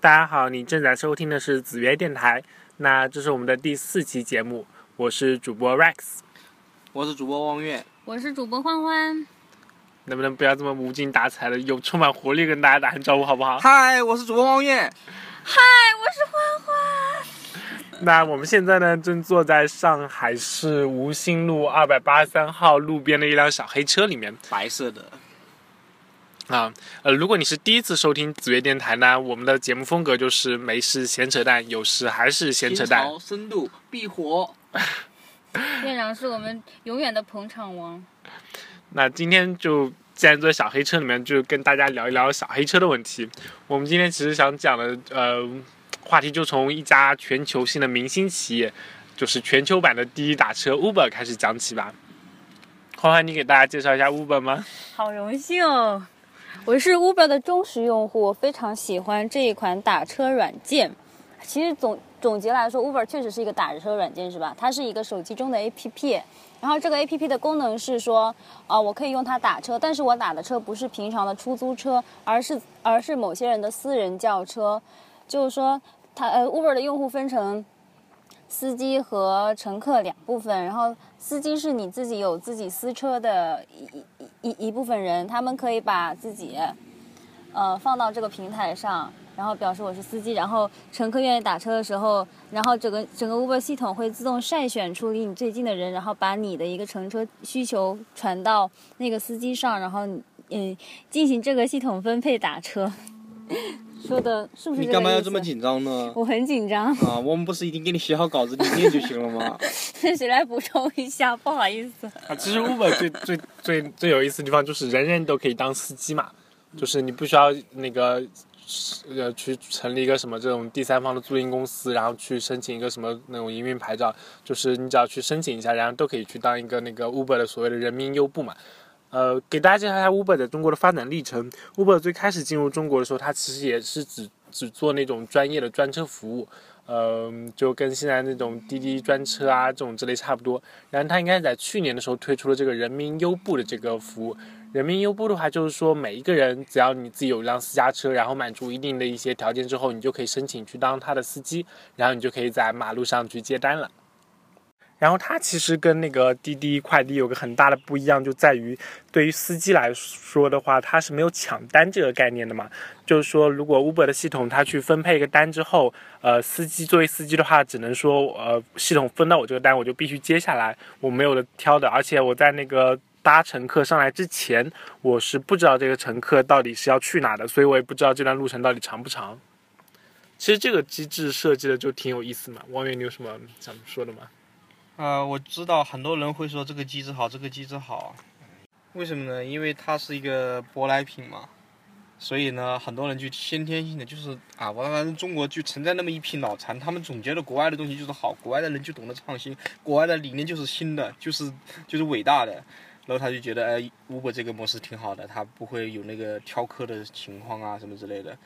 大家好，你正在收听的是子曰电台，那这是我们的第四期节目，我是主播 Rex，我是主播汪月，我是主播欢欢。能不能不要这么无精打采的，有充满活力跟大家打声招呼好不好？嗨，我是主播汪月，嗨，我是欢欢。那我们现在呢，正坐在上海市吴兴路二百八十三号路边的一辆小黑车里面。白色的。啊，呃，如果你是第一次收听子月电台呢，我们的节目风格就是没事闲扯淡，有时还是闲扯淡。深度必火。店长是我们永远的捧场王。那今天就既然坐在小黑车里面，就跟大家聊一聊小黑车的问题。我们今天其实想讲的呃话题，就从一家全球性的明星企业，就是全球版的滴滴打车 Uber 开始讲起吧。欢欢，你给大家介绍一下 Uber 吗？好荣幸哦。我是 Uber 的忠实用户，我非常喜欢这一款打车软件。其实总总结来说，Uber 确实是一个打车软件，是吧？它是一个手机中的 APP。然后这个 APP 的功能是说，啊，我可以用它打车，但是我打的车不是平常的出租车，而是而是某些人的私人轿车。就是说，它呃，Uber 的用户分成司机和乘客两部分，然后司机是你自己有自己私车的一。一一一部分人，他们可以把自己，呃，放到这个平台上，然后表示我是司机，然后乘客愿意打车的时候，然后整个整个 Uber 系统会自动筛选出离你最近的人，然后把你的一个乘车需求传到那个司机上，然后嗯，进行这个系统分配打车。说的是不是？你干嘛要这么紧张呢？我很紧张。啊，我们不是已经给你写好稿子，你念就行了吗？那谁来补充一下？不好意思。啊，其实 Uber 最最最最有意思的地方就是人人都可以当司机嘛，就是你不需要那个呃去成立一个什么这种第三方的租赁公司，然后去申请一个什么那种营运牌照，就是你只要去申请一下，然后都可以去当一个那个 Uber 的所谓的人民优步嘛。呃，给大家介绍一下 Uber 在中国的发展历程。Uber 最开始进入中国的时候，它其实也是只只做那种专业的专车服务，呃，就跟现在那种滴滴专车啊这种之类差不多。然后它应该在去年的时候推出了这个人民优步的这个服务。人民优步的话，就是说每一个人只要你自己有一辆私家车，然后满足一定的一些条件之后，你就可以申请去当他的司机，然后你就可以在马路上去接单了。然后它其实跟那个滴滴快递有个很大的不一样，就在于对于司机来说的话，它是没有抢单这个概念的嘛。就是说，如果 Uber 的系统它去分配一个单之后，呃，司机作为司机的话，只能说，呃，系统分到我这个单，我就必须接下来，我没有的挑的。而且我在那个搭乘客上来之前，我是不知道这个乘客到底是要去哪的，所以我也不知道这段路程到底长不长。其实这个机制设计的就挺有意思嘛。王源，你有什么想说的吗？呃，我知道很多人会说这个机制好，这个机制好，为什么呢？因为它是一个舶来品嘛，所以呢，很多人就先天性的就是啊，我反正中国就存在那么一批脑残，他们总觉得国外的东西就是好，国外的人就懂得创新，国外的理念就是新的，就是就是伟大的，然后他就觉得哎，Uber 这个模式挺好的，它不会有那个挑客的情况啊什么之类的。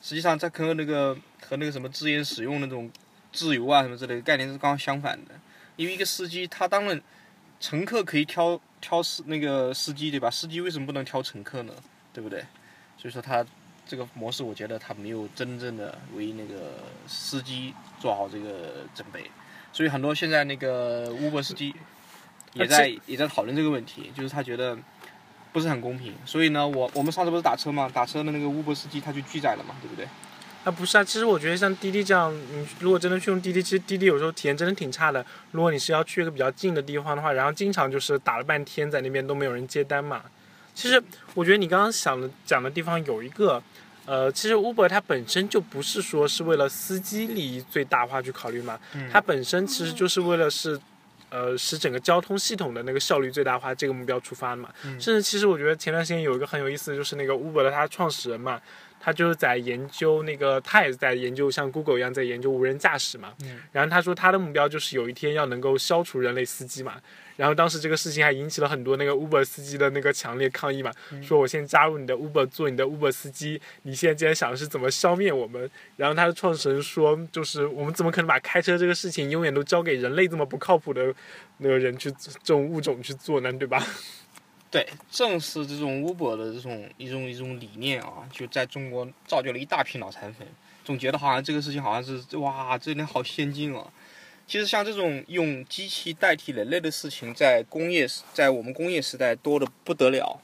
实际上，在和那个和那个什么资源使用那种自由啊什么之类的概念是刚刚相反的。因为一个司机，他当然乘客可以挑挑司那个司机对吧？司机为什么不能挑乘客呢？对不对？所以说他这个模式，我觉得他没有真正的为那个司机做好这个准备。所以很多现在那个 Uber 司机也在也在讨论这个问题，就是他觉得不是很公平。所以呢，我我们上次不是打车嘛？打车的那个 Uber 司机他就拒载了嘛，对不对？啊，不是啊，其实我觉得像滴滴这样，你如果真的去用滴滴，其实滴滴有时候体验真的挺差的。如果你是要去一个比较近的地方的话，然后经常就是打了半天在那边都没有人接单嘛。其实我觉得你刚刚想的讲的地方有一个，呃，其实 Uber 它本身就不是说是为了司机利益最大化去考虑嘛，它本身其实就是为了是，呃，使整个交通系统的那个效率最大化这个目标出发的嘛。甚至其实我觉得前段时间有一个很有意思的就是那个 Uber 的它创始人嘛。他就是在研究那个，他也在研究像 Google 一样在研究无人驾驶嘛。嗯。然后他说他的目标就是有一天要能够消除人类司机嘛。然后当时这个事情还引起了很多那个 Uber 司机的那个强烈抗议嘛，说我先加入你的 Uber 做你的 Uber 司机，你现在竟然想的是怎么消灭我们？然后他的创始人说，就是我们怎么可能把开车这个事情永远都交给人类这么不靠谱的那个人去这种物种去做呢？对吧？对，正是这种 Uber 的这种一种一种理念啊，就在中国造就了一大批脑残粉，总觉得好像这个事情好像是哇，这人好先进哦。其实像这种用机器代替人类的事情，在工业，在我们工业时代多的不得了，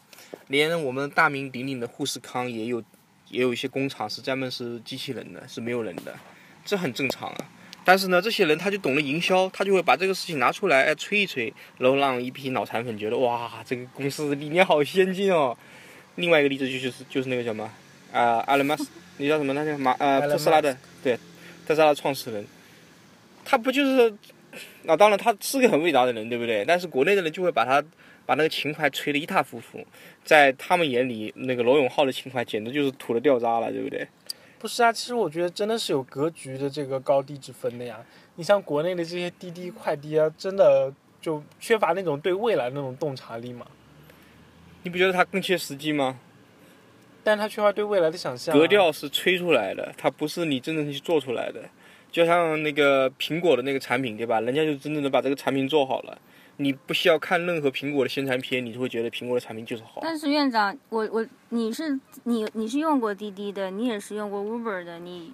连我们大名鼎鼎的富士康也有，也有一些工厂是专门是机器人的，是没有人的，这很正常啊。但是呢，这些人他就懂得营销，他就会把这个事情拿出来，哎，吹一吹，然后让一批脑残粉觉得哇，这个公司理念好先进哦。另外一个例子就就是就是那个叫什么啊，阿伦马斯，你叫什么？那叫马呃特斯拉的，对，特斯拉的创始人。他不就是啊？当然，他是个很伟大的人，对不对？但是国内的人就会把他把那个情怀吹得一塌糊涂，在他们眼里，那个罗永浩的情怀简直就是土的掉渣了，对不对？不是啊，其实我觉得真的是有格局的这个高低之分的呀。你像国内的这些滴滴快滴啊，真的就缺乏那种对未来那种洞察力嘛？你不觉得它更切实际吗？但它缺乏对未来的想象。格调是吹出来的，它不是你真正去做出来的。就像那个苹果的那个产品，对吧？人家就真正的把这个产品做好了，你不需要看任何苹果的宣传片，你就会觉得苹果的产品就是好。但是院长，我我你是你你是用过滴滴的，你也是用过 Uber 的，你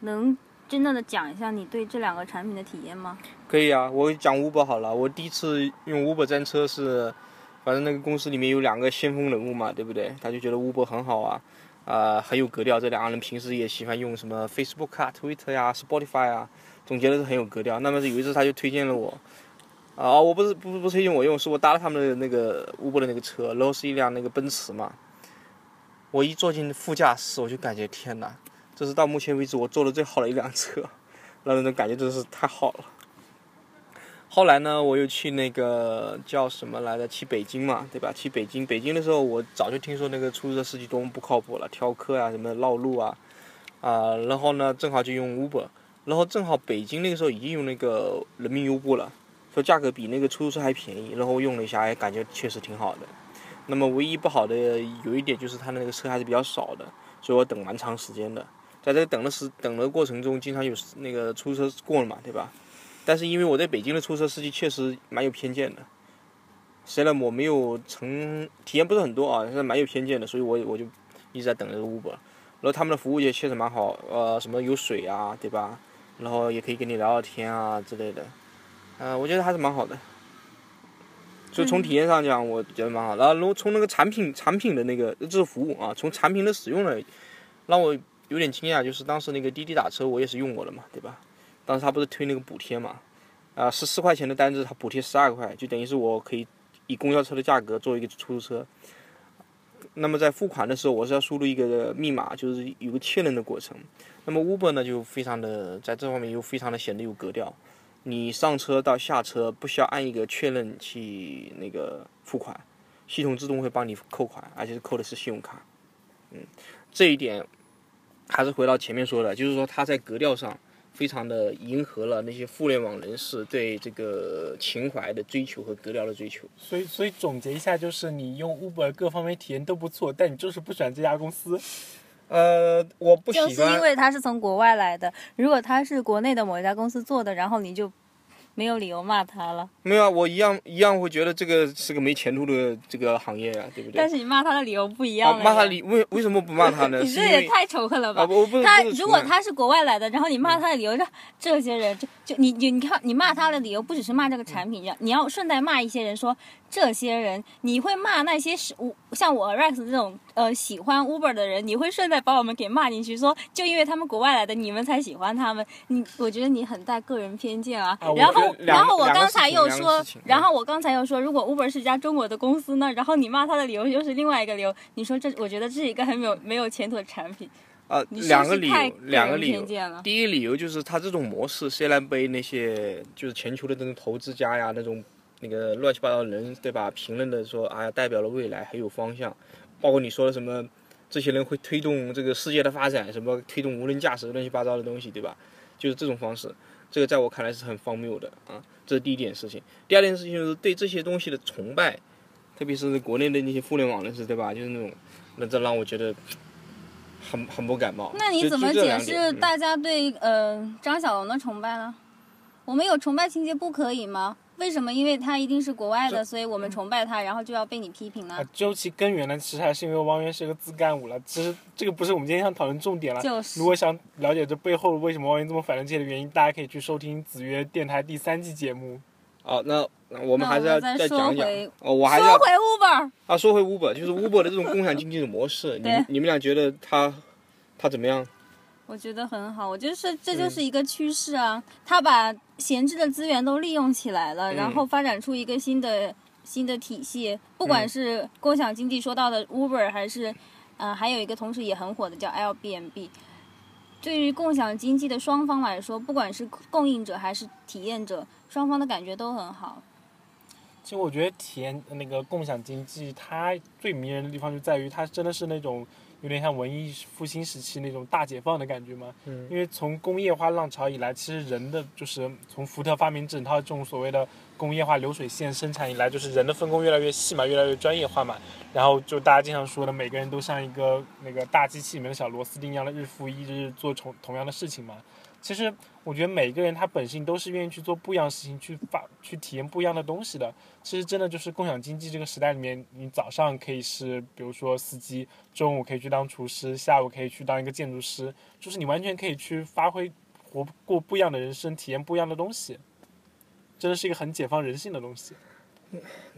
能真正的讲一下你对这两个产品的体验吗？可以啊，我讲 Uber 好了。我第一次用 Uber 专车是，反正那个公司里面有两个先锋人物嘛，对不对？他就觉得 Uber 很好啊。啊，很有格调。这两个人平时也喜欢用什么 Facebook 啊、Twitter 呀、Spotify 啊，总觉得是很有格调。那么有一次他就推荐了我，啊，我不是不不推荐我用，是我搭了他们的那个 Uber 的那个车，然后是一辆那个奔驰嘛。我一坐进副驾驶，我就感觉天哪，这是到目前为止我坐的最好的一辆车，那种感觉真是太好了。后来呢，我又去那个叫什么来着？去北京嘛，对吧？去北京，北京的时候我早就听说那个出租车司机多么不靠谱了，挑客啊，什么绕路啊，啊，然后呢，正好就用 Uber，然后正好北京那个时候已经用那个人民优步了，说价格比那个出租车还便宜，然后用了一下，哎，感觉确实挺好的。那么唯一不好的有一点就是它的那个车还是比较少的，所以我等蛮长时间的，在这等的时等的过程中，经常有那个出租车过了嘛，对吧？但是因为我在北京的出租车司机确实蛮有偏见的，虽然我没有成体验不是很多啊，但是蛮有偏见的，所以我我就一直在等这个 Uber，然后他们的服务也确实蛮好，呃，什么有水啊，对吧？然后也可以跟你聊聊天啊之类的，呃，我觉得还是蛮好的。所以从体验上讲，我觉得蛮好。然后，如果从那个产品产品的那个这是服务啊，从产品的使用呢，让我有点惊讶，就是当时那个滴滴打车我也是用过的嘛，对吧？当时他不是推那个补贴嘛，啊，十四块钱的单子，他补贴十二块，就等于是我可以以公交车的价格做一个出租车。那么在付款的时候，我是要输入一个密码，就是有个确认的过程。那么 Uber 呢，就非常的在这方面又非常的显得有格调。你上车到下车不需要按一个确认去那个付款，系统自动会帮你扣款，而且是扣的是信用卡。嗯，这一点还是回到前面说的，就是说它在格调上。非常的迎合了那些互联网人士对这个情怀的追求和格调的追求。所以，所以总结一下，就是你用 Uber 各方面体验都不错，但你就是不喜欢这家公司。呃，我不喜欢，就是因为它是从国外来的。如果它是国内的某一家公司做的，然后你就。没有理由骂他了。没有啊，我一样一样会觉得这个是个没前途的这个行业呀，对不对？但是你骂他的理由不一样。骂他理为为什么不骂他呢？你这也太仇恨了吧！我不他如果他是国外来的，然后你骂他的理由，这这些人就就你你你看，你骂他的理由不只是骂这个产品，你要顺带骂一些人说。这些人，你会骂那些是我像我 Rex 这种呃喜欢 Uber 的人，你会顺带把我们给骂进去，说就因为他们国外来的，你们才喜欢他们。你我觉得你很带个人偏见啊。然后然后我刚才又说，然后我刚才又说，如果 Uber 是家中国的公司呢？然后你骂他的理由又是另外一个理由。你说这，我觉得这是一个很没有没有前途的产品。呃，两个理由，两个理由。第一理由就是他这种模式虽然被那些就是全球的那种投资家呀那种。那个乱七八糟的人，对吧？评论的说，哎呀，代表了未来，很有方向。包括你说的什么，这些人会推动这个世界的发展，什么推动无人驾驶，乱七八糟的东西，对吧？就是这种方式，这个在我看来是很荒谬的啊。这是第一点事情。第二件事情就是对这些东西的崇拜，特别是国内的那些互联网人士，对吧？就是那种，那这让我觉得很很不感冒。那你怎么解释大家对呃张小龙的崇拜呢？我们有崇拜情节不可以吗？为什么？因为他一定是国外的，所以我们崇拜他，然后就要被你批评呢啊？，究其根源呢，其实还是因为汪源是个自干五了。其实这个不是我们今天想讨论重点了。就是如果想了解这背后为什么汪源这么反人界的原因，大家可以去收听子曰电台第三季节目。好，那那我们还是要再再讲讲哦，我还是要说回 Uber，啊，说回 Uber，就是 Uber 的这种共享经济的模式，你们你们俩觉得它它怎么样？我觉得很好，我觉得是这就是嗯一个趋势啊，他把闲置的资源都利用起来了，嗯然后发展出一个新的新的体系，不管嗯是共享经济说到的 Uber，还是，呃，还有一个同时也很火的叫 Airbnb。对于共享经济的双方来说，不管是供应者还是体验者，双方的感觉都很好。其实我觉得体验那个共享经济，它最迷人的地方就在于它真的是那种有点像文艺复兴时期那种大解放的感觉嘛。嗯因为从工业化浪潮以来，其实人的就是从福特发明整套这种所谓的工业化流水线生产以来，就是人的分工越来越细嘛，越来越专业化嘛。然后就大家经常说的，每个人都像一个那个大机器里面的小螺丝钉一样的，日复一日做同同样的事情嘛。其实我觉得每个人他本性都是愿意去做不一样的事情，去发去体验不一样的东西的。其实真的就是共享经济这个时代里面，你早上可以是比如说司机，中午可以去当厨师，下午可以去当一个建筑师，就是你完全可以去发挥活过不一样的人生，体验不一样的东西。真的是一个很解放人性的东西。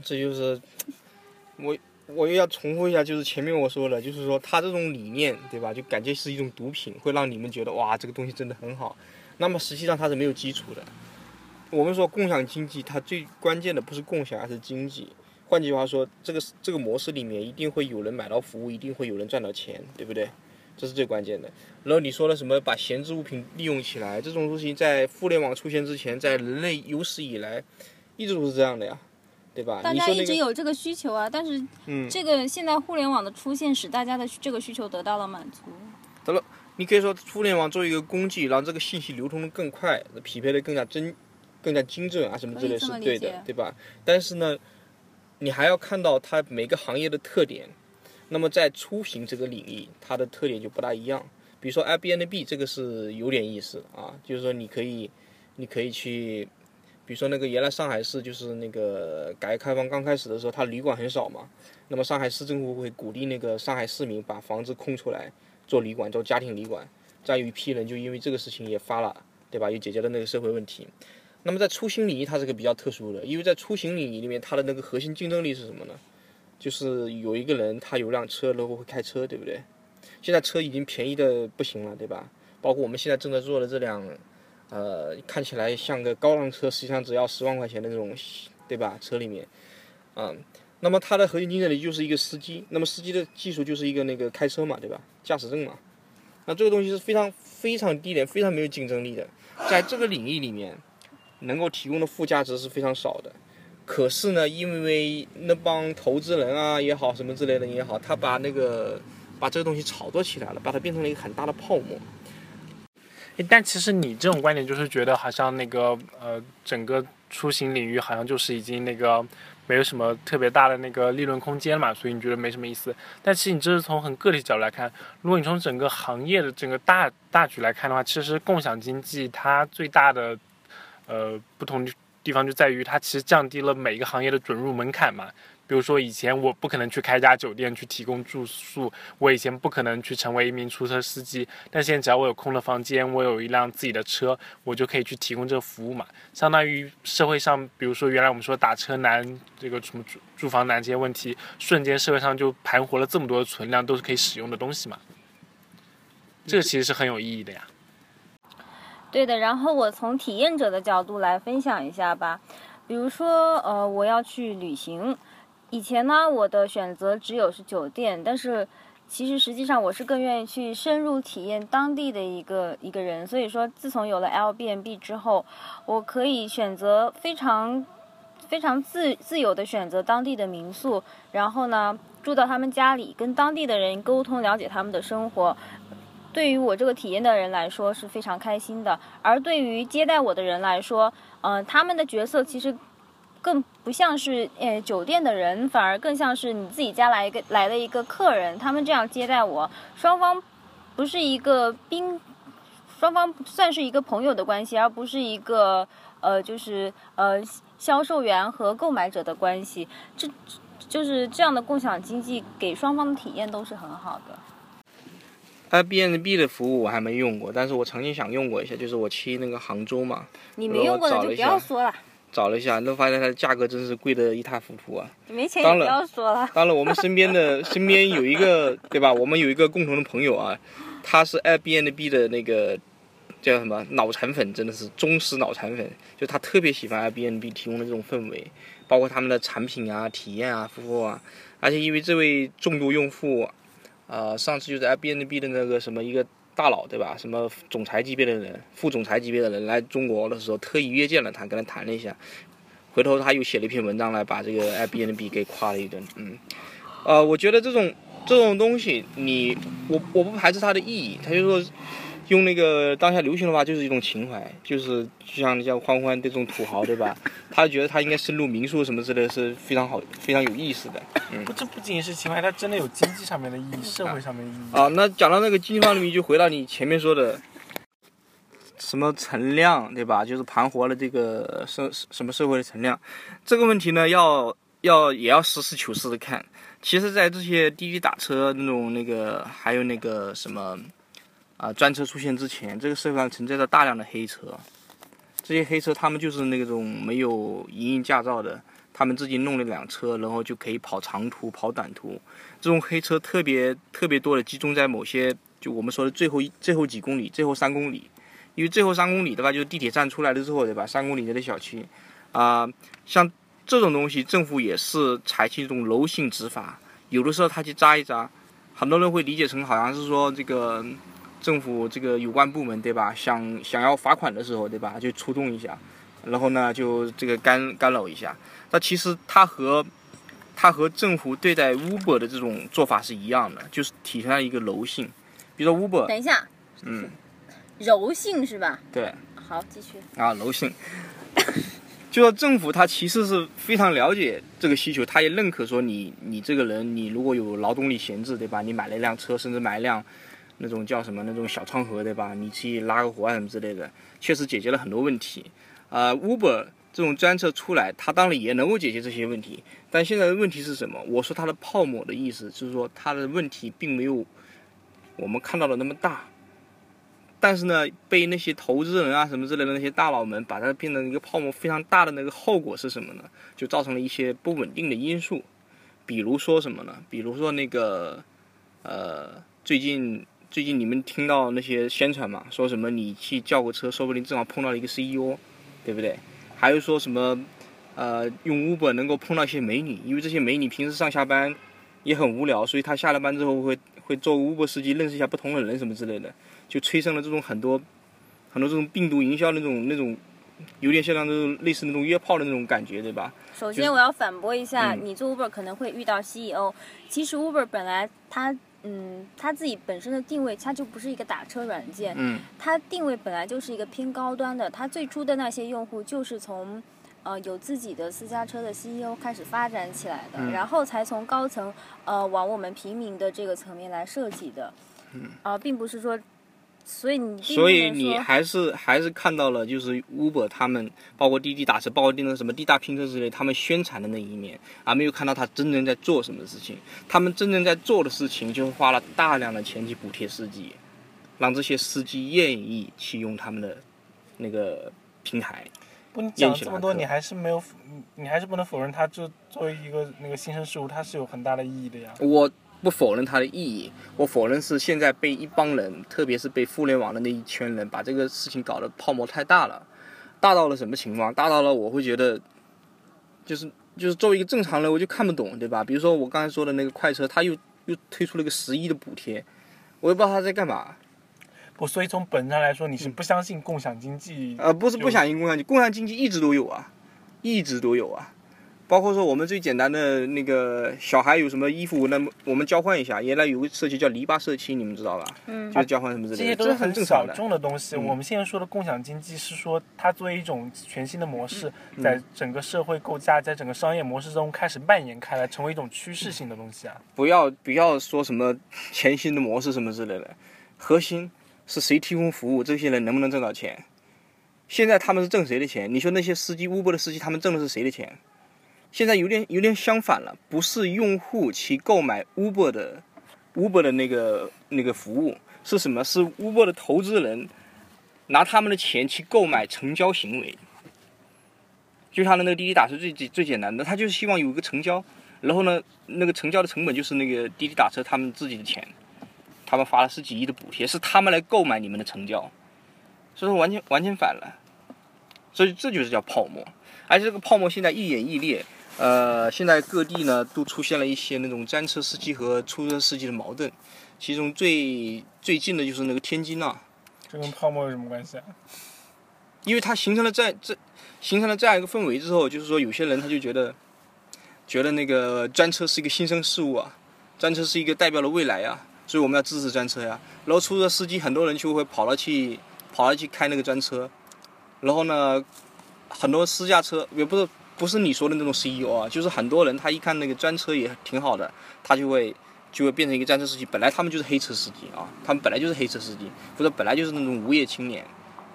这就是我我又要重复一下，就是前面我说的，就是说它这种理念，对吧？就感觉是一种毒品，会让你们觉得哇，这个东西真的很好。那么实际上它是没有基础的。我们说共享经济，它最关键的不是共享，而是经济。换句话说，这个这个模式里面一定会有人买到服务，一定会有人赚到钱，对不对？这是最关键的。然后你说的什么把闲置物品利用起来，这种东西在互联网出现之前，在人类有史以来一直都是这样的呀，对吧？大家一直有这个需求啊，但是嗯这个现在互联网的出现使大家的这个需求得到了满足。得了你可以说互联网作为一个工具，让这个信息流通的更快，匹配的更加真、更加精准啊，什么之类是对的，对吧？但是呢，你还要看到它每个行业的特点。那么在出行这个领域，它的特点就不大一样。比如说 Airbnb 这个是有点意思啊，就是说你可以，你可以去，比如说那个原来上海市就是那个改革开放刚开始的时候，它旅馆很少嘛，那么上海市政府会鼓励那个上海市民把房子空出来做旅馆，做家庭旅馆。再有一批人就因为这个事情也发了，对吧？也解决了那个社会问题。那么在出行领域，它是个比较特殊的，因为在出行领域里面，它的那个核心竞争力是什么呢？就是有一个人他有辆车，然后会开车，对不对？现在车已经便宜的不行了，对吧？包括我们现在正在做的这辆，呃，看起来像个高档车，实际上只要十万块钱的那种，对吧？车里面，啊、那么它的核心竞争力就是一个司机，那么司机的技术就是一个那个开车嘛，对吧？驾驶证嘛，那这个东西是非常非常低廉、非常没有竞争力的，在这个领域里面，能够提供的附加值是非常少的。可是呢，因为那帮投资人啊也好，什么之类的也好，他把那个把这个东西炒作起来了，把它变成了一个很大的泡沫。但其实你这种观点就是觉得好像那个呃整个出行领域好像就是已经那个没有什么特别大的那个利润空间嘛，所以你觉得没什么意思。但其实你这是从很个体角度来看，如果你从整个行业的整个大大局来看的话，其实共享经济它最大的呃不同地方就在于它其实降低了每一个行业的准入门槛嘛。比如说以前我不可能去开一家酒店去提供住宿，我以前不可能去成为一名出租车司机，但现在只要我有空的房间，我有一辆自己的车，我就可以去提供这个服务嘛。相当于社会上，比如说原来我们说打车难，这个什么住住房难这些问题，瞬间社会上就盘活了这么多的存量，都是可以使用的东西嘛。这个其实是很有意义的呀。对的，然后我从体验者的角度来分享一下吧。比如说，呃，我要去旅行，以前呢，我的选择只有是酒店，但是其实实际上我是更愿意去深入体验当地的一个一个人。所以说，自从有了 Airbnb 之后，我可以选择非常非常自自由的选择当地的民宿，然后呢住到他们家里，跟当地的人沟通，了解他们的生活。对于我这个体验的人来说是非常开心的，而对于接待我的人来说，嗯、他们的角色其实更不像是呃酒店的人，反而更像是你自己家来一个来的一个客人。他们这样接待我，双方不是一个宾双方算是一个朋友的关系，而不是一个呃，就是呃销售员和购买者的关系。这就是这样的共享经济，给双方的体验都是很好的。Airbnb 的服务我还没用过，但是我曾经想用过一下，就是我去那个杭州嘛，你没用过的就不要说了，找了一下，都发现它的价格真是贵的一塌糊涂啊。你没钱也不要说了。当然，我们身边的身边有一个，对吧？我们有一个共同的朋友啊，他是 Airbnb 的那个叫什么脑残粉，真的是忠实脑残粉，就他特别喜欢 Airbnb 提供的这种氛围，包括他们的产品啊、体验啊、服务啊，而且因为这位重度用户。呃，上次就是 Airbnb 的那个什么一个大佬，对吧？什么总裁级别的人、副总裁级别的人来中国的时候，特意约见了他，跟他谈了一下。回头他又写了一篇文章来把这个 Airbnb 给夸了一顿。嗯，呃，我觉得这种这种东西，你我我不排斥它的意义。他就说，用那个当下流行的话，就是一种情怀，就是就像像欢欢这种土豪，对吧？他觉得他应该深入民宿什么之类的是非常好、非常有意思的。嗯，不，这不仅仅是情怀，它真的有经济上面的意义，社会上面的意义。啊，那讲到那个经济方面，就回到你前面说的，什么存量，对吧？就是盘活了这个社什么社会的存量，这个问题呢，要要也要实事求是的看。其实，在这些滴滴打车那种那个，还有那个什么啊专车出现之前，这个社会上存在着大量的黑车。这些黑车，他们就是那种没有营运驾照的，他们自己弄了辆车，然后就可以跑长途、跑短途。这种黑车特别特别多的集中在某些，就我们说的最后一最后几公里、最后三公里。因为最后三公里的话，就是地铁站出来了之后，对吧？三公里内的小区，啊、像这种东西，政府也是采取一种柔性执法，有的时候他去扎一扎，很多人会理解成好像是说这个政府这个有关部门，对吧？想想要罚款的时候，对吧？就出动一下，然后呢，就这个干干扰一下。那其实它和它和政府对待 Uber 的这种做法是一样的，就是体现了一个柔性。比如说 Uber，等一下，嗯，柔性是吧？对好，继续。啊，柔性。就说政府它其实是非常了解这个需求，他也认可说你你这个人你如果有劳动力闲置，对吧？你买了一辆车，甚至买一辆那种叫什么那种小窗盒，对吧？你去拉个活啊什么之类的，确实解决了很多问题。啊、u b e r 这种专车出来，它当然也能够解决这些问题，但现在的问题是什么？我说它的泡沫的意思就是说它的问题并没有我们看到的那么大。但是呢，被那些投资人啊什么之类的那些大佬们把它变成一个泡沫非常大的那个后果是什么呢？就造成了一些不稳定的因素，比如说什么呢？比如说那个，呃，最近最近你们听到那些宣传嘛，说什么你去叫个车，说不定正好碰到了一个 CEO，对不对？还有说什么，呃，用 Uber 能够碰到一些美女，因为这些美女平时上下班也很无聊，所以她下了班之后会会做 Uber 司机，认识一下不同的人什么之类的。就催生了这种很多很多这种病毒营销的那种那种，有点像那种类似那种约炮的那种感觉，对吧？首先，我要反驳一下，嗯你做 Uber 可能会遇到 CEO。其实 Uber 本来它，嗯，它自己本身的定位，它就不是一个打车软件，嗯它定位本来就是一个偏高端的。它最初的那些用户就是从，呃，有自己的私家车的 CEO 开始发展起来的，嗯然后才从高层，呃，往我们平民的这个层面来设计的。嗯。啊、并不是说，所以你所以你还是还是看到了，就是 Uber 他们，包括滴滴打车，包括那个什么滴答拼车之类，他们宣传的那一面，而没有看到他真正在做什么事情。他们真正在做的事情，就是花了大量的钱去补贴司机，让这些司机愿意去用他们的那个平台。不，你讲这么多，你还是没有，你你还是不能否认它这作为一个那个新生事物，它是有很大的意义的呀。我不否认它的意义，我否认是现在被一帮人，特别是被互联网的那一圈人，把这个事情搞得泡沫太大了，大到了什么情况？大到了我会觉得，就是就是作为一个正常人，我就看不懂，对吧？比如说我刚才说的那个快车，他又又推出了一个十亿的补贴，我也不知道他在干嘛。不，所以从本质上来说，你是不相信共享经济？呃，不是不相信共享经济，共享经济一直都有啊，一直都有啊。包括说我们最简单的那个小孩有什么衣服，那么我们交换一下。原来有个社区叫篱笆社区，你们知道吧？嗯就是交换什么之类的，这些都是很正小常的。众的东西。嗯我们现在说的共享经济是说，它作为一种全新的模式，嗯在整个社会构架、在整个商业模式中开始蔓延开来，成为一种趋势性的东西啊。不要不要说什么全新的模式什么之类的，核心是谁提供服务，这些人能不能挣到钱。现在他们是挣谁的钱？你说那些司机，Uber 的司机，他们挣的是谁的钱？现在有点有点相反了，不是用户去购买 Uber 的 Uber 的那个那个服务，是什么？是 Uber 的投资人拿他们的钱去购买成交行为。就像那个滴滴打车最最最简单的，他就是希望有一个成交，然后呢，那个成交的成本就是那个滴滴打车他们自己的钱，他们发了十几亿的补贴，是他们来购买你们的成交，所以说完全完全反了，所以这就是叫泡沫，而且这个泡沫现在愈演愈烈，呃，现在各地呢都出现了一些那种专车司机和出租车司机的矛盾，其中最最近的就是那个天津啊，这跟泡沫有什么关系啊？因为它形成了这这形成了这样一个氛围之后，就是说有些人他就觉得，觉得那个专车是一个新生事物啊，专车是一个代表了未来呀，所以我们要支持专车呀。然后出租车司机很多人就会跑了去跑了去开那个专车，然后呢，很多私家车也不是不是你说的那种 CEO 啊，就是很多人他一看那个专车也挺好的，他就会就会变成一个专车司机。本来他们就是黑车司机啊，他们本来就是黑车司机，或者本来就是那种无业青年。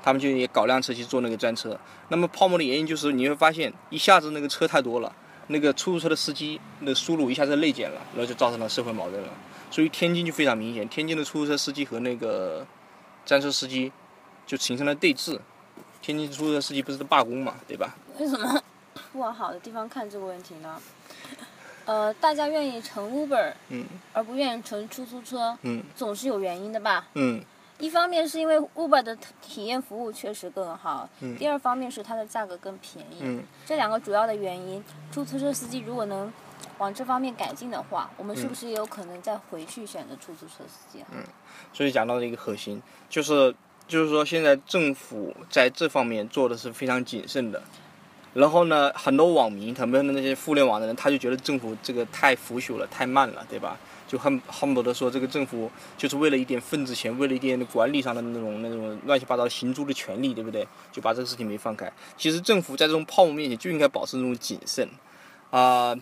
他们就也搞辆车去做那个专车，那么泡沫的原因就是你会发现一下子那个车太多了，那个出租车的司机的收入一下子内减了，然后就造成了社会矛盾了。所以天津就非常明显，天津的出租车司机和那个专车司机就形成了对峙。天津出租车司机不是罢工嘛，对吧？为什么往好的地方看这个问题呢？呃，大家愿意乘 Uber，嗯，而不愿意乘出租车，嗯，总是有原因的吧？嗯。一方面是因为 Uber 的体验服务确实更好，嗯第二方面是它的价格更便宜，嗯这两个主要的原因，出租车司机如果能往这方面改进的话，我们是不是也有可能再回去选择出租车司机啊？所以讲到了一个核心，就是就是说现在政府在这方面做的是非常谨慎的。然后呢，很多网民，他们的那些互联网的人，他就觉得政府这个太腐朽了，太慢了，对吧？就恨恨不得说这个政府就是为了一点份子钱，为了一点管理上的那种那种乱七八糟行租的权利，对不对？就把这个事情没放开。其实政府在这种泡沫面前就应该保持这种谨慎，啊、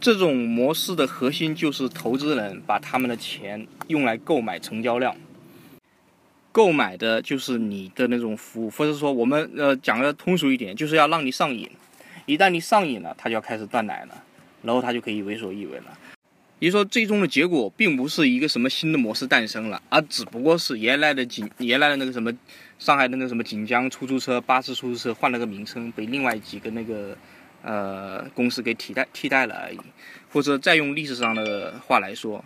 这种模式的核心就是投资人把他们的钱用来购买成交量，购买的就是你的那种服务，或者说我们呃讲的通俗一点，就是要让你上瘾。一旦你上瘾了，他就要开始断奶了，然后他就可以为所欲为了。也就说，最终的结果并不是一个什么新的模式诞生了，而只不过是原来的锦原来的那个什么上海的那个什么锦江出租车、巴士出租车换了个名称，被另外几个那个呃公司给替代替代了而已。或者再用历史上的话来说，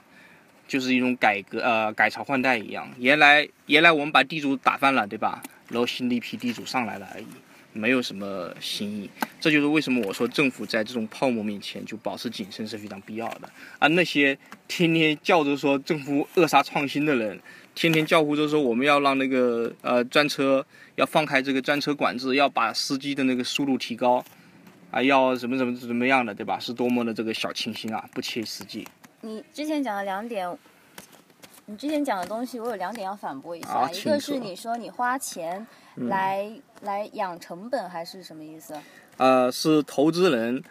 就是一种改革呃改朝换代一样。原来原来我们把地主打翻了，对吧？然后新的一批地主上来了而已。没有什么新意，这就是为什么我说政府在这种泡沫面前就保持谨慎是非常必要的。而那些天天叫着说政府扼杀创新的人，天天叫呼着说我们要让那个呃专车要放开这个专车管制，要把司机的那个收入提高，啊要怎么怎么怎么样的，对吧？是多么的这个小清新啊，不切实际。你之前讲的两点，你之前讲的东西，我有两点要反驳一下。啊一个是你说你花钱来、来养成本，还是什么意思？呃，是投资人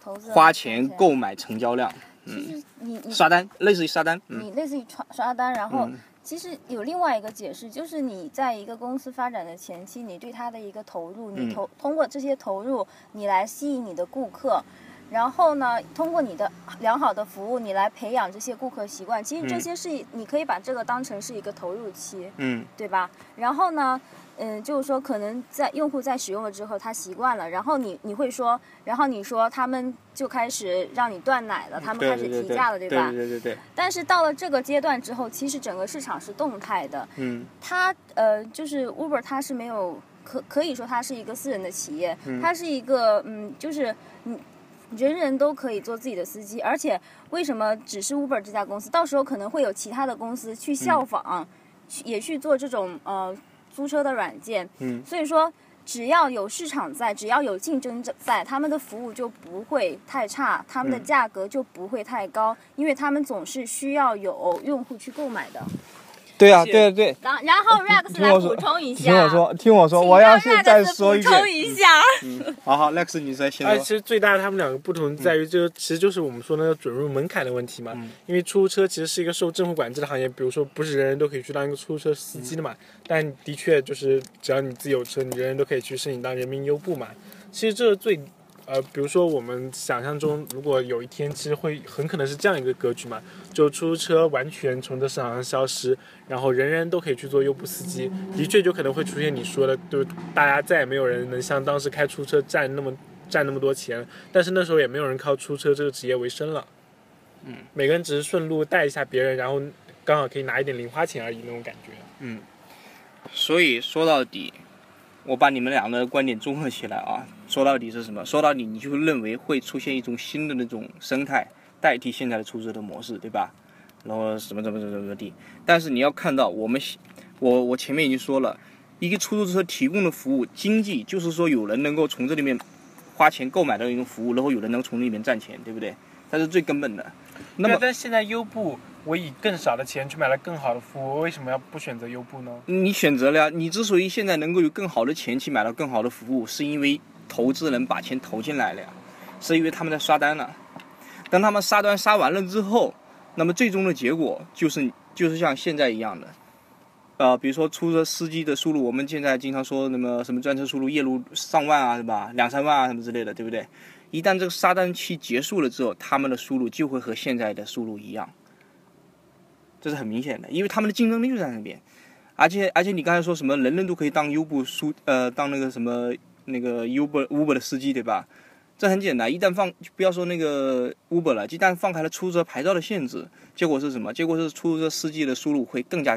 投资花钱购买成交量，其实你你刷单，类似于刷单，嗯。你类似于刷刷单，然后嗯。其实有另外一个解释，就是你在一个公司发展的前期，你对它的一个投入，你嗯。投通过这些投入，你来吸引你的顾客。然后呢，通过你的良好的服务，你来培养这些顾客习惯。其实这嗯些是，你可以把这个当成是一个投入期。嗯对吧？然后呢，嗯，就是说可能在用户在使用了之后，他习惯了，然后你你会说，然后你说他们就开始让你断奶了，他们开始提价了，对吧？对对对对，但是到了这个阶段之后，其实整个市场是动态的，嗯它呃，就是 Uber 它是没有可可以说它是一个私人的企业，它是一个嗯，就是嗯。人人都可以做自己的司机，而且为什么只是 Uber 这家公司？到时候可能会有其他的公司去效仿，去也去做这种呃租车的软件。嗯所以说，只要有市场在，只要有竞争在，他们的服务就不会太差，他们的嗯价格就不会太高，因为他们总是需要有用户去购买的。对啊，而且对对，然然后 Rex 来补充一下，听我说，听我说，请我要让现在 Rex 说一补充遍。一下。好好，Lex，你再先而说。其实最大的他们两个不同在于，这个其实就是我们说那个准入门槛的问题嘛。嗯因为出租车其实是一个受政府管制的行业，比如说不是人人都可以去当一个出租车司机的嘛。但的确就是只要你自己有车，你人人都可以去申请当人民优步嘛。其实这是最呃，比如说我们想象中，如果有一天其实会很可能是这样一个格局嘛，就出租车完全从这市场上消失，然后人人都可以去做优步司机，的确就可能会出现你说的，就是大家再也没有人能像当时开出租车赚那么赚那么多钱，但是那时候也没有人靠出租车这个职业为生了。嗯，每个人只是顺路带一下别人，然后刚好可以拿一点零花钱而已那种感觉。嗯所以说到底，我把你们俩的观点综合起来啊，说到底是什么？说到底，你就认为会出现一种新的那种生态，代替现在的出租车的模式，对吧？然后什么怎么怎么怎么地。但是你要看到，我们我我前面已经说了，一个出租车提供的服务经济，就是说有人能够从这里面花钱购买到一种服务，然后有人能从里面赚钱，对不对？它是最根本的。那么但现在优步，我以更少的钱去买了更好的服务，我为什么要不选择优步呢？你选择了呀，你之所以现在能够有更好的钱去买到更好的服务，是因为投资人把钱投进来了呀，是因为他们在刷单了。当他们杀单杀完了之后，那么最终的结果就是就是像现在一样的，呃，比如说出租车司机的收入，我们现在经常说那么什么专车收入月入上万啊，是吧？两三万啊什么之类的，对不对？一旦这个杀单期结束了之后，他们的收入就会和现在的收入一样，这是很明显的，因为他们的竞争力就在那边。而且而且你刚才说什么人人都可以当优步输呃当那个什么那个 Uber Uber 的司机对吧？这很简单，一旦放不要说那个 Uber 了，一旦放开了出租车牌照的限制，结果是什么？结果是出租车司机的收入会更加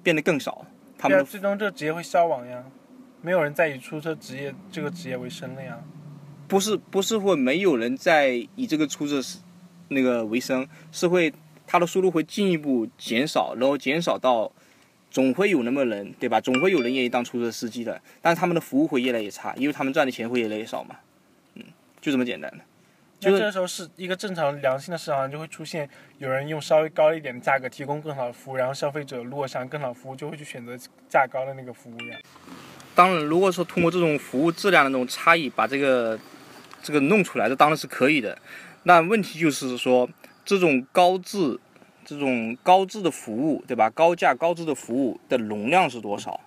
变得更少，他们啊，最终这个职业会消亡呀，没有人再以出租车职业这个职业为生了呀。不是不是会没有人再以这个出租车那个为生，是会他的收入会进一步减少，然后减少到总会有那么人，对吧？总会有人愿意当出租车司机的，但是他们的服务会越来越差，因为他们赚的钱会越来越少嘛，嗯，就这么简单的。就是这个时候是一个正常良性的市场，就会出现有人用稍微高一点的价格提供更好的服务，然后消费者如果想更好服务，就会去选择价高的那个服务呀。当然，如果说通过这种服务质量的那种差异把这个这个弄出来，这当然是可以的。那问题就是说，这种高质、这种高质的服务，对吧？高价高质的服务的容量是多少？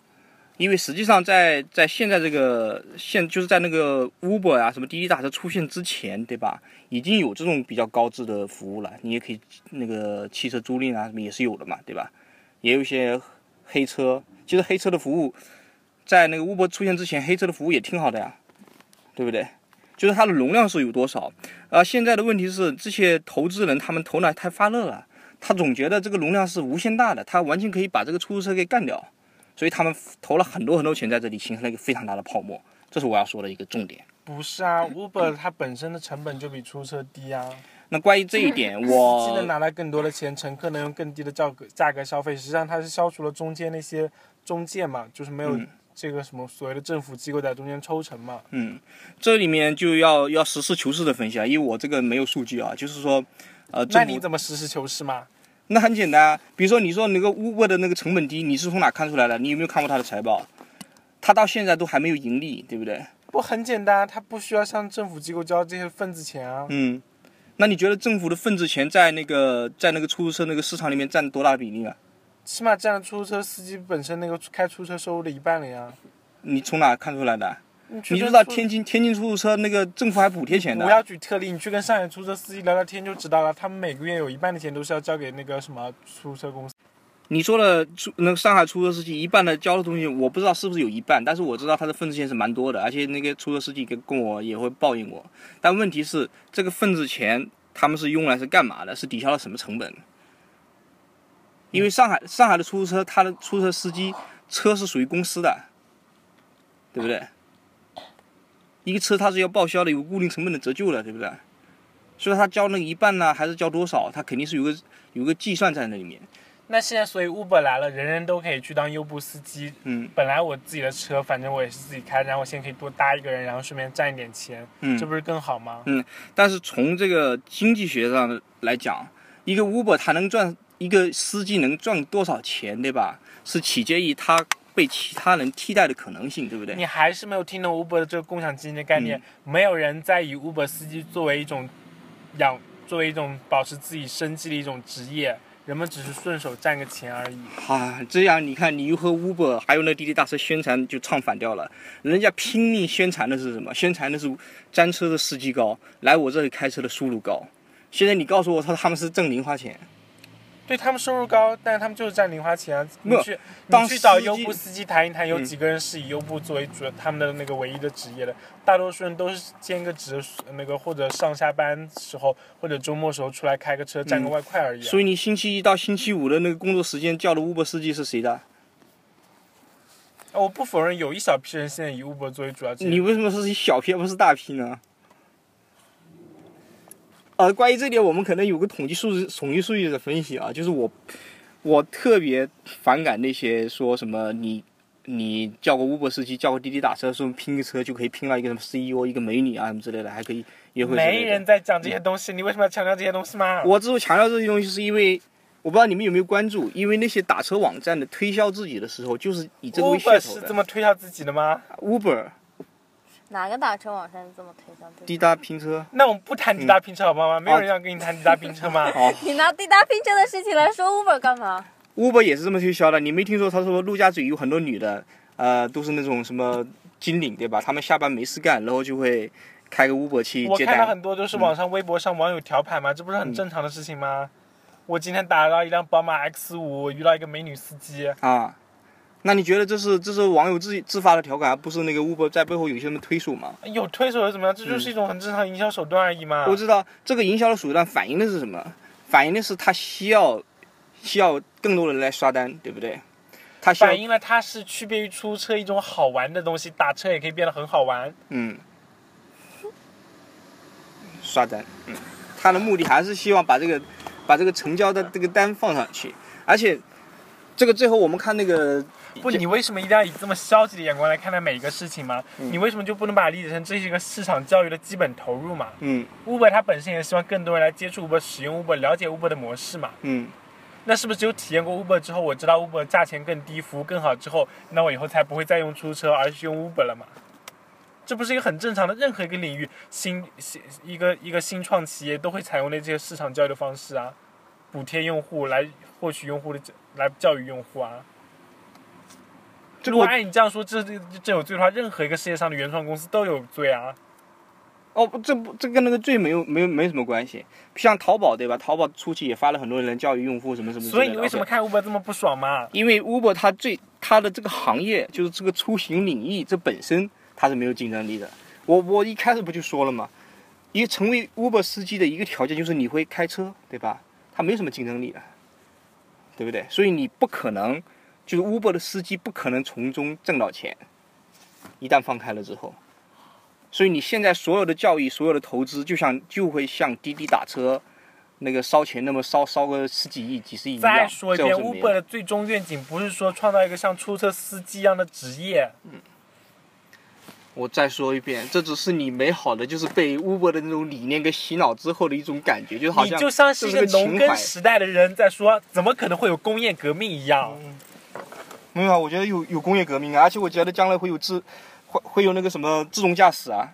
因为实际上在在现在这个现就是在那个 Uber 啊什么滴滴打车出现之前，对吧？已经有这种比较高质的服务了，你也可以那个汽车租赁啊什么也是有的嘛，对吧？也有一些黑车，其实黑车的服务。在那个 Uber 出现之前，黑车的服务也挺好的呀，对不对？就是它的容量是有多少？啊，现在的问题是这些投资人他们头脑太发热了，他总觉得这个容量是无限大的，他完全可以把这个出租车给干掉，所以他们投了很多很多钱在这里，形成了一个非常大的泡沫。这是我要说的一个重点。不是啊，Uber 它本身的成本就比出租车低啊，那关于这一点，司机我能拿来更多的钱，乘客能用更低的价格价格消费，实际上它是消除了中间那些中介嘛，就是没有嗯这个什么所谓的政府机构在中间抽成嘛。嗯，这里面就要要实事求是的分析啊，因为我这个没有数据啊，就是说，呃，那你怎么实事求是嘛？那很简单啊，比如说你说那个 Uber 的那个成本低，你是从哪看出来的？你有没有看过它的财报？它到现在都还没有盈利，对不对？不很简单，它不需要向政府机构交这些份子钱啊。嗯，那你觉得政府的份子钱在那个在那个出租车那个市场里面占多大的比例啊？起码占了出租车司机本身那个开出租车收入的一半了呀。你从哪看出来的？你就知道天津天津出租车那个政府还补贴钱的不的？要举特例，你去跟上海出租车司机聊聊天就知道了，他们每个月有一半的钱都是要交给那个什么出租车公司。你说的出那个上海出租车司机一半的交的东西，我不知道是不是有一半，但是我知道他的份子钱是蛮多的，而且那个出租车司机跟跟我也会抱怨我。但问题是，这个份子钱他们是用来是干嘛的？是抵消了什么成本？因为上海上海的出租车，他的出租车司机车是属于公司的，对不对？一个车它是要报销的，有固定成本的折旧的，对不对？所以他交那一半呢，还是交多少？他肯定是有个有个计算在那里面。那现在所以 Uber 来了，人人都可以去当优步司机。嗯本来我自己的车，反正我也是自己开，然后我现在可以多搭一个人，然后顺便赚一点钱，嗯这。不是更好吗？嗯但是从这个经济学上来讲，一个 Uber 它能赚一个司机能赚多少钱，对吧？是取决于他被其他人替代的可能性，对不对？你还是没有听懂 Uber 的这个共享经济的概念。没有人在以 Uber 司机作为一种养，作为一种保持自己生计的一种职业，人们只是顺手赚个钱而已。啊，这样你看，你又和 Uber 还有那滴滴大车宣传就唱反调了。人家拼命宣传的是什么？宣传的是专车的司机高，来我这里开车的收入高。现在你告诉我，他他们是挣零花钱，对他们收入高，但是他们就是赚零花钱啊。你去当你去找优步司机谈一谈，有嗯几个人是以优步作为主他们的那个唯一的职业的？大多数人都是兼个职，那个或者上下班时候或者周末时候出来开个车赚个外快而已啊、所以你星期一到星期五的那个工作时间叫的 Uber 司机是谁的？我不否认有一小批人现在以 Uber 作为主要职业。你为什么是小批而不是大批呢？呃，关于这点，我们可能有个统计数字、统计数据的分析啊，就是我，我特别反感那些说什么你你叫个 Uber 司机，叫个滴滴打车，说拼个车就可以拼到一个什么 CEO、一个美女啊什么之类的，还可以约会。没人在讲这些东西，你为什么要强调这些东西吗？我之所以强调这些东西，是因为我不知道你们有没有关注，因为那些打车网站的推销自己的时候，就是以这个噱头的。是这么推销自己的吗？Uber、哪个打车网站这么推销？滴答拼车，那我们不谈滴答拼车好不好吗？没有人要跟你谈滴答拼车吗？哦 你拿滴答拼车的事情来说 Uber 干嘛？，Uber 也是这么推销的。你没听说他说陆家嘴有很多女的，呃，都是那种什么金领对吧？她们下班没事干，然后就会开个 Uber 去接。我看到很多都是网上微博上网友调侃嘛，这不是很正常的事情吗？我今天打到一辆宝马 X 五，遇到一个美女司机，啊，那你觉得这是这是网友自己自发的调侃，而不是那个 Uber 在背后有些人推手吗？有推手又怎么样？这就是一种很正常的营销手段而已嘛。我知道这个营销的手段反映的是什么？反映的是他需要需要更多人来刷单，对不对？他需要反映了它是区别于出租车一种好玩的东西，打车也可以变得很好玩。嗯刷单，嗯，他的目的还是希望把这个把这个成交的这个单放上去，而且这个最后我们看那个不，你为什么一定要以这么消极的眼光来看待每一个事情吗？嗯你为什么就不能把它理解成这是一个市场教育的基本投入嘛嗯？Uber 它本身也希望更多人来接触 Uber、使用 Uber、了解 Uber 的模式嘛。嗯那是不是只有体验过 Uber 之后，我知道 Uber 价钱更低，服务更好之后，那我以后才不会再用出租车，而是用 Uber 了嘛？这不是一个很正常的，任何一个领域新新一个一个新创企业都会采用的这些市场教育的方式啊，补贴用户来获取用户的来教育用户啊。如果这个我按你这样说，这这这有罪的话，任何一个世界上的原创公司都有罪啊。哦，这不这跟那个罪没有没有没什么关系。像淘宝对吧？淘宝初期也发了很多人教育用户什么什么。所以你为什么看 Uber 这么不爽嘛？因为 Uber 它最它的这个行业就是这个出行领域，这本身它是没有竞争力的。我我一开始不就说了吗？一个成为 Uber 司机的一个条件就是你会开车，对吧？它没什么竞争力的，对不对？所以你不可能，就是 Uber 的司机不可能从中挣到钱。一旦放开了之后，所以你现在所有的教育、所有的投资，就像就会像滴滴打车那个烧钱那么烧烧个十几亿、几十亿一样。再说一遍，Uber 的最终愿景不是说创造一个像出租车司机一样的职业，嗯我再说一遍，这只是你美好的，就是被 Uber 的那种理念给洗脑之后的一种感觉，就好像你就像是一个农。耕时代的人在说，怎么可能会有工业革命一样？没有啊，我觉得有有工业革命啊，而且我觉得将来会有自会会有那个什么自动驾驶啊，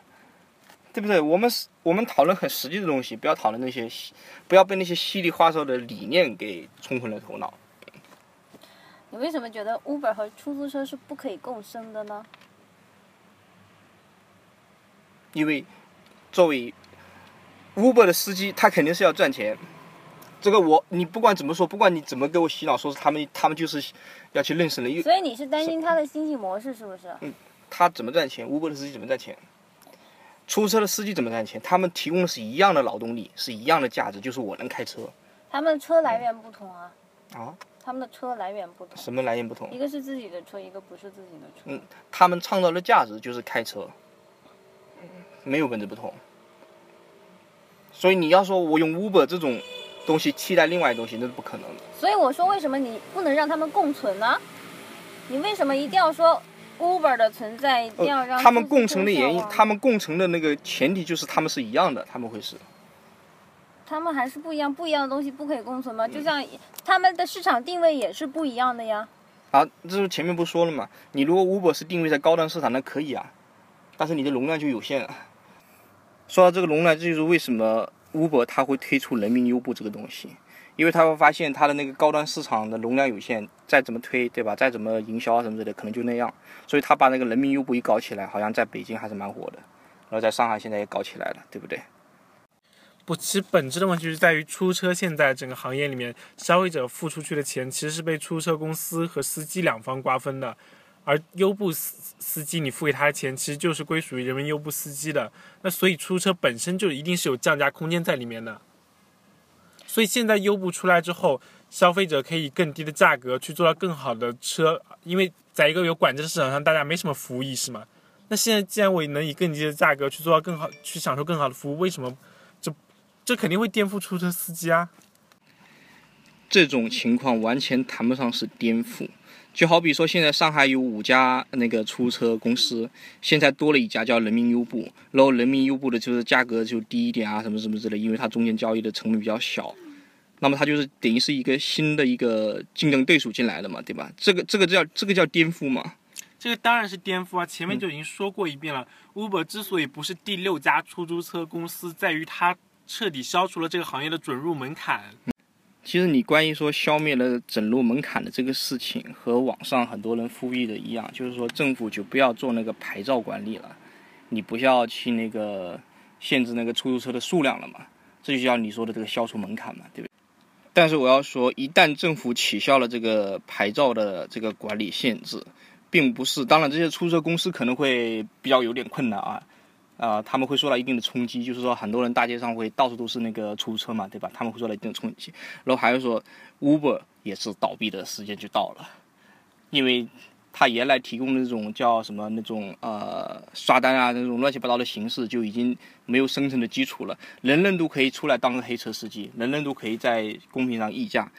对不对？我们是我们讨论很实际的东西，不要讨论那些不要被那些稀里哗哨的理念给冲昏了头脑。你为什么觉得 Uber 和出租车是不可以共生的呢？因为作为 Uber 的司机，他肯定是要赚钱。这个我你不管怎么说，不管你怎么给我洗脑，说是他们他们就是要去认识了，因为所以你是担心他的经济模式是不是？嗯他怎么赚钱？Uber 的司机怎么赚钱？出租车的司机怎么赚钱？他们提供的是一样的劳动力，是一样的价值，就是我能开车他们车来源不同啊，啊。他们的车来源不同，什么来源不同一？个是自己的车，一个不是自己的车。嗯他们创造的价值就是开车，没有本质不同。所以你要说我用 Uber 这种东西替代另外的东西，那是不可能的。所以我说，为什么你不能让他们共存呢？你为什么一定要说 Uber 的存在一定要让、呃他们共存的原因，他们们共存的那个前提就是他们是一样的，他们会是。他们还是不一样，不一样的东西不可以共存吗？就像他们的市场定位也是不一样的呀。啊，这是前面不说了嘛？你如果 Uber 是定位在高端市场，那可以啊，但是你的容量就有限了。说到这个容量，这就是为什么 Uber 它会推出人民优步这个东西，因为他会发现它的那个高端市场的容量有限，再怎么推，对吧？再怎么营销啊什么之类的，可能就那样。所以他把那个人民优步一搞起来，好像在北京还是蛮火的，然后在上海现在也搞起来了，对不对？不，其实本质的问题是在于出租车现在整个行业里面，消费者付出去的钱其实是被出租车公司和司机两方瓜分的，而优步司司机你付给他的钱其实就是归属于人民优步司机的，那所以出租车本身就一定是有降价空间在里面的。所以现在优步出来之后，消费者可以更低的价格去做到更好的车，因为在一个有管制的市场上，大家没什么服务意识嘛。那现在既然我能以更低的价格去做到更好，去享受更好的服务，为什么这这肯定会颠覆出租车司机啊？这种情况完全谈不上是颠覆，就好比说现在上海有五家那个出租车公司，现在多了一家叫人民优步，然后人民优步的就是价格就低一点啊，什么什么之类，因为它中间交易的成本比较小，那么它就是等于是一个新的一个竞争对手进来了嘛，对吧？这个这个叫这个叫颠覆嘛？这个当然是颠覆啊！前面就已经说过一遍了、u b e r 之所以不是第六家出租车公司，在于它彻底消除了这个行业的准入门槛。其实你关于说消灭了整入门槛的这个事情，和网上很多人呼吁的一样，就是说政府就不要做那个牌照管理了，你不要去那个限制那个出租车的数量了嘛，这就叫你说的这个消除门槛嘛，对不对？但是我要说，一旦政府取消了这个牌照的这个管理限制，并不是，当然这些出租车公司可能会比较有点困难啊，啊、他们会受到一定的冲击，就是说很多人大街上会到处都是那个出租车嘛，对吧？他们会受到一定的冲击。然后还有说，Uber 也是倒闭的时间就到了，因为它原来提供的那种叫什么那种呃刷单啊那种乱七八糟的形式就已经没有生存的基础了，人人都可以出来当个黑车司机，人人都可以在公屏上议价。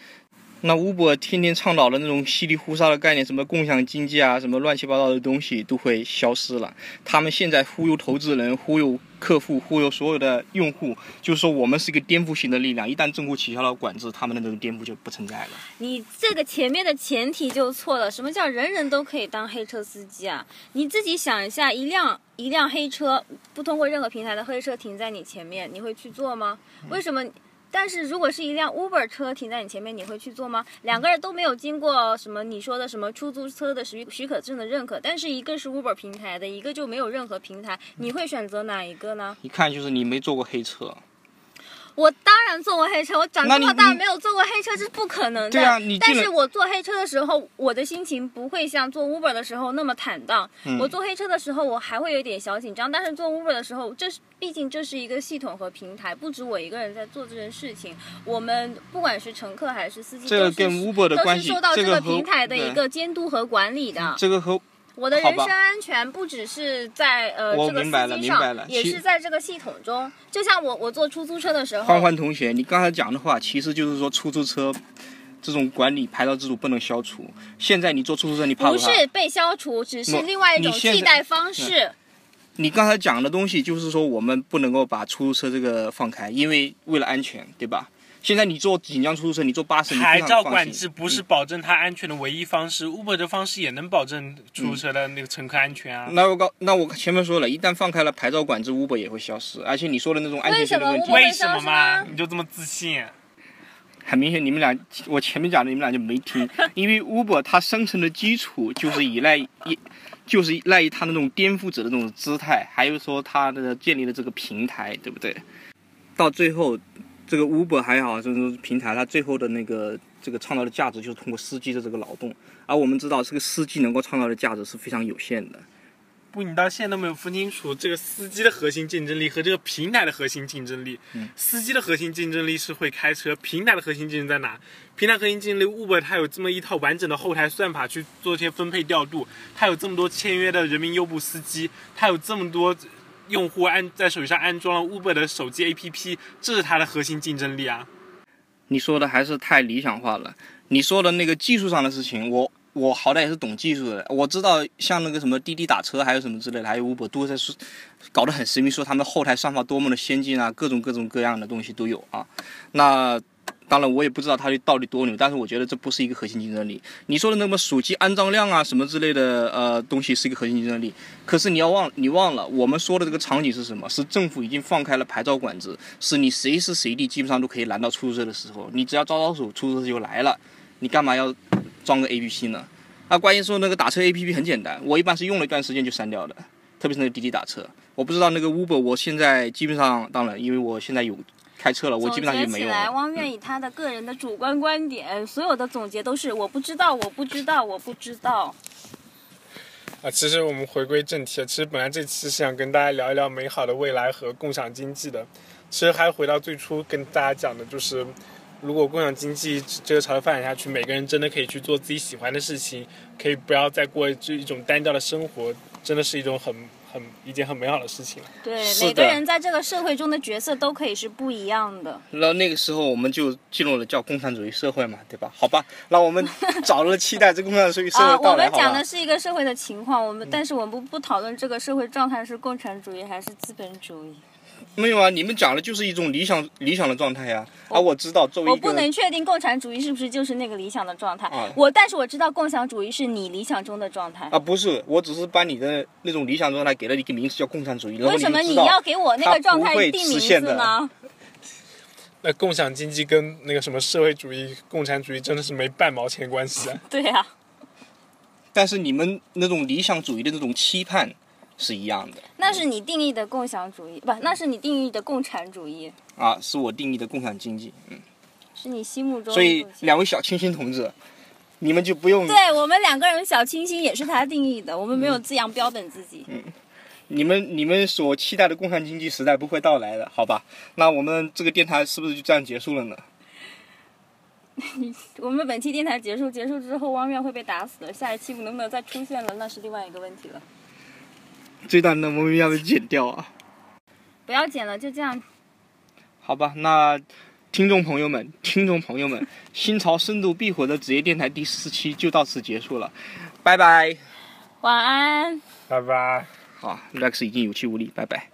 那 Uber 天天倡导的那种稀里糊涂的概念，什么共享经济啊，什么乱七八糟的东西都会消失了。他们现在忽悠投资人、忽悠客户、忽悠所有的用户，就是说我们是一个颠覆性的力量。一旦政府取消了管制，他们的那种颠覆就不存在了。你这个前面的前提就错了。什么叫人人都可以当黑车司机啊？你自己想一下，一辆一辆黑车不通过任何平台的黑车停在你前面，你会去做吗？为什么？但是如果是一辆 Uber 车停在你前面，你会去坐吗？两个人都没有经过什么你说的什么出租车的许许可证的认可，但是一个是 Uber 平台的，一个就没有任何平台，你会选择哪一个呢？一看就是你没坐过黑车。我当然坐过黑车，我长这么大没有坐过黑车，这是不可能的。对啊你但是我坐黑车的时候，我的心情不会像坐 Uber 的时候那么坦荡。嗯我坐黑车的时候，我还会有点小紧张，但是坐 Uber 的时候，这是毕竟这是一个系统和平台，不止我一个人在做这件事情。我们不管是乘客还是司机，都是这个跟 Uber 的都关系是受到这个和这个平台的一个监督和管理的。这个和我的人身安全不只是在呃这个我明白了司机明白了上，也是在这个系统中。就像我我坐出租车的时候，欢欢同学，你刚才讲的话，其实就是说出租车这种管理牌照制度不能消除。现在你坐出租车，你怕不怕？是被消除，只是另外一种替代方式。你刚才讲的东西，就是说我们不能够把出租车这个放开，因为为了安全，对吧？现在你坐锦江出租车，你坐巴士，你牌照管制不是保证它安全的唯一方式、u b e r 的方式也能保证出租车的那个乘客安全啊。那我告，那我前面说了，一旦放开了牌照管制，Uber 也会消失，而且你说的那种安全性的问题为什么？嘛你就这么自信？很明显你们俩，我前面讲的你们俩就没听，因为 Uber 它生存的基础就是依赖一，就是依赖于它那种颠覆者的那种姿态，还有说它的建立的这个平台，对不对？到最后，这个 Uber 还好，就是说平台它最后的那个这个创造的价值就是通过司机的这个劳动，而我们知道这个司机能够创造的价值是非常有限的。不，你到现在都没有分清楚这个司机的核心竞争力和这个平台的核心竞争力。嗯司机的核心竞争力是会开车，平台的核心竞争在哪？平台核心竞争力，Uber 它有这么一套完整的后台算法去做一些分配调度，它有这么多签约的人民优步司机，它有这么多用户安在手机上安装了 Uber 的手机 APP，这是它的核心竞争力啊。你说的还是太理想化了。你说的那个技术上的事情，我我好歹也是懂技术的，我知道像那个什么滴滴打车，还有什么之类的，还有 Uber 都在说，搞得很神秘，说他们后台算法多么的先进啊，各种各种各样的东西都有啊。那当然我也不知道它到底多牛，但是我觉得这不是一个核心竞争力。你说的那么手机安装量啊什么之类的呃东西是一个核心竞争力，可是你要忘你忘了我们说的这个场景是什么？是政府已经放开了牌照管制，是你随时随地基本上都可以拦到出租车的时候，你只要招招手，出租车就来了，你干嘛要？装个 A P P 呢？啊，关于说那个打车 A P P 很简单，我一般是用了一段时间就删掉的，特别是那个滴滴打车。我不知道那个 Uber，我现在基本上，当然，因为我现在有开车了，我基本上就没有。总结起来，汪愿以他的个人的主观观点，所有的总结都是我不知道，我不知道，我不知道。啊，其实我们回归正题，其实本来这期是想跟大家聊一聊美好的未来和共享经济的。其实还回到最初跟大家讲的，就是。如果共享经济这个潮流发展下去，每个人真的可以去做自己喜欢的事情，可以不要再过这一种单调的生活，真的是一种很很一件很美好的事情。对，每个人在这个社会中的角色都可以是不一样的。那那个时候我们就进入了叫共产主义社会嘛，对吧？好吧，那我们 早日期待这共产主义社会。我们讲的是一个社会的情况，我们但是我们不不讨论这个社会状态是共产主义还是资本主义。没有啊，你们讲的就是一种理想理想的状态呀。啊，我知道，作为我不能确定共产主义是不是就是那个理想的状态。我但是我知道共享主义是你理想中的状态。啊，不是，我只是把你的那种理想状态给了一个名字叫共产主义。为什么你要给我那个状态定名字呢？那共享经济跟那个什么社会主义、共产主义真的是没半毛钱关系啊。对呀。但是你们那种理想主义的那种期盼。是一样的，那是你定义的共享主义，不，那是你定义的共产主义啊，是我定义的共享经济，嗯，是你心目中。所以两位小清新同志，你们就不用。对我们两个人小清新也是他定义的，我们没有自扬标本自己。嗯，你们你们所期待的共产经济时代不会到来的，好吧？那我们这个电台是不是就这样结束了呢？我们本期电台结束，结束之后汪院会被打死的，下一期能不能再出现了，那是另外一个问题了。这段能不能要不剪掉啊？不要剪了，就这样。好吧，那听众朋友们，听众朋友们，新潮深度必火的职业电台第四期就到此结束了，拜拜。晚安。拜拜。好，Lex 已经有气无力，拜拜。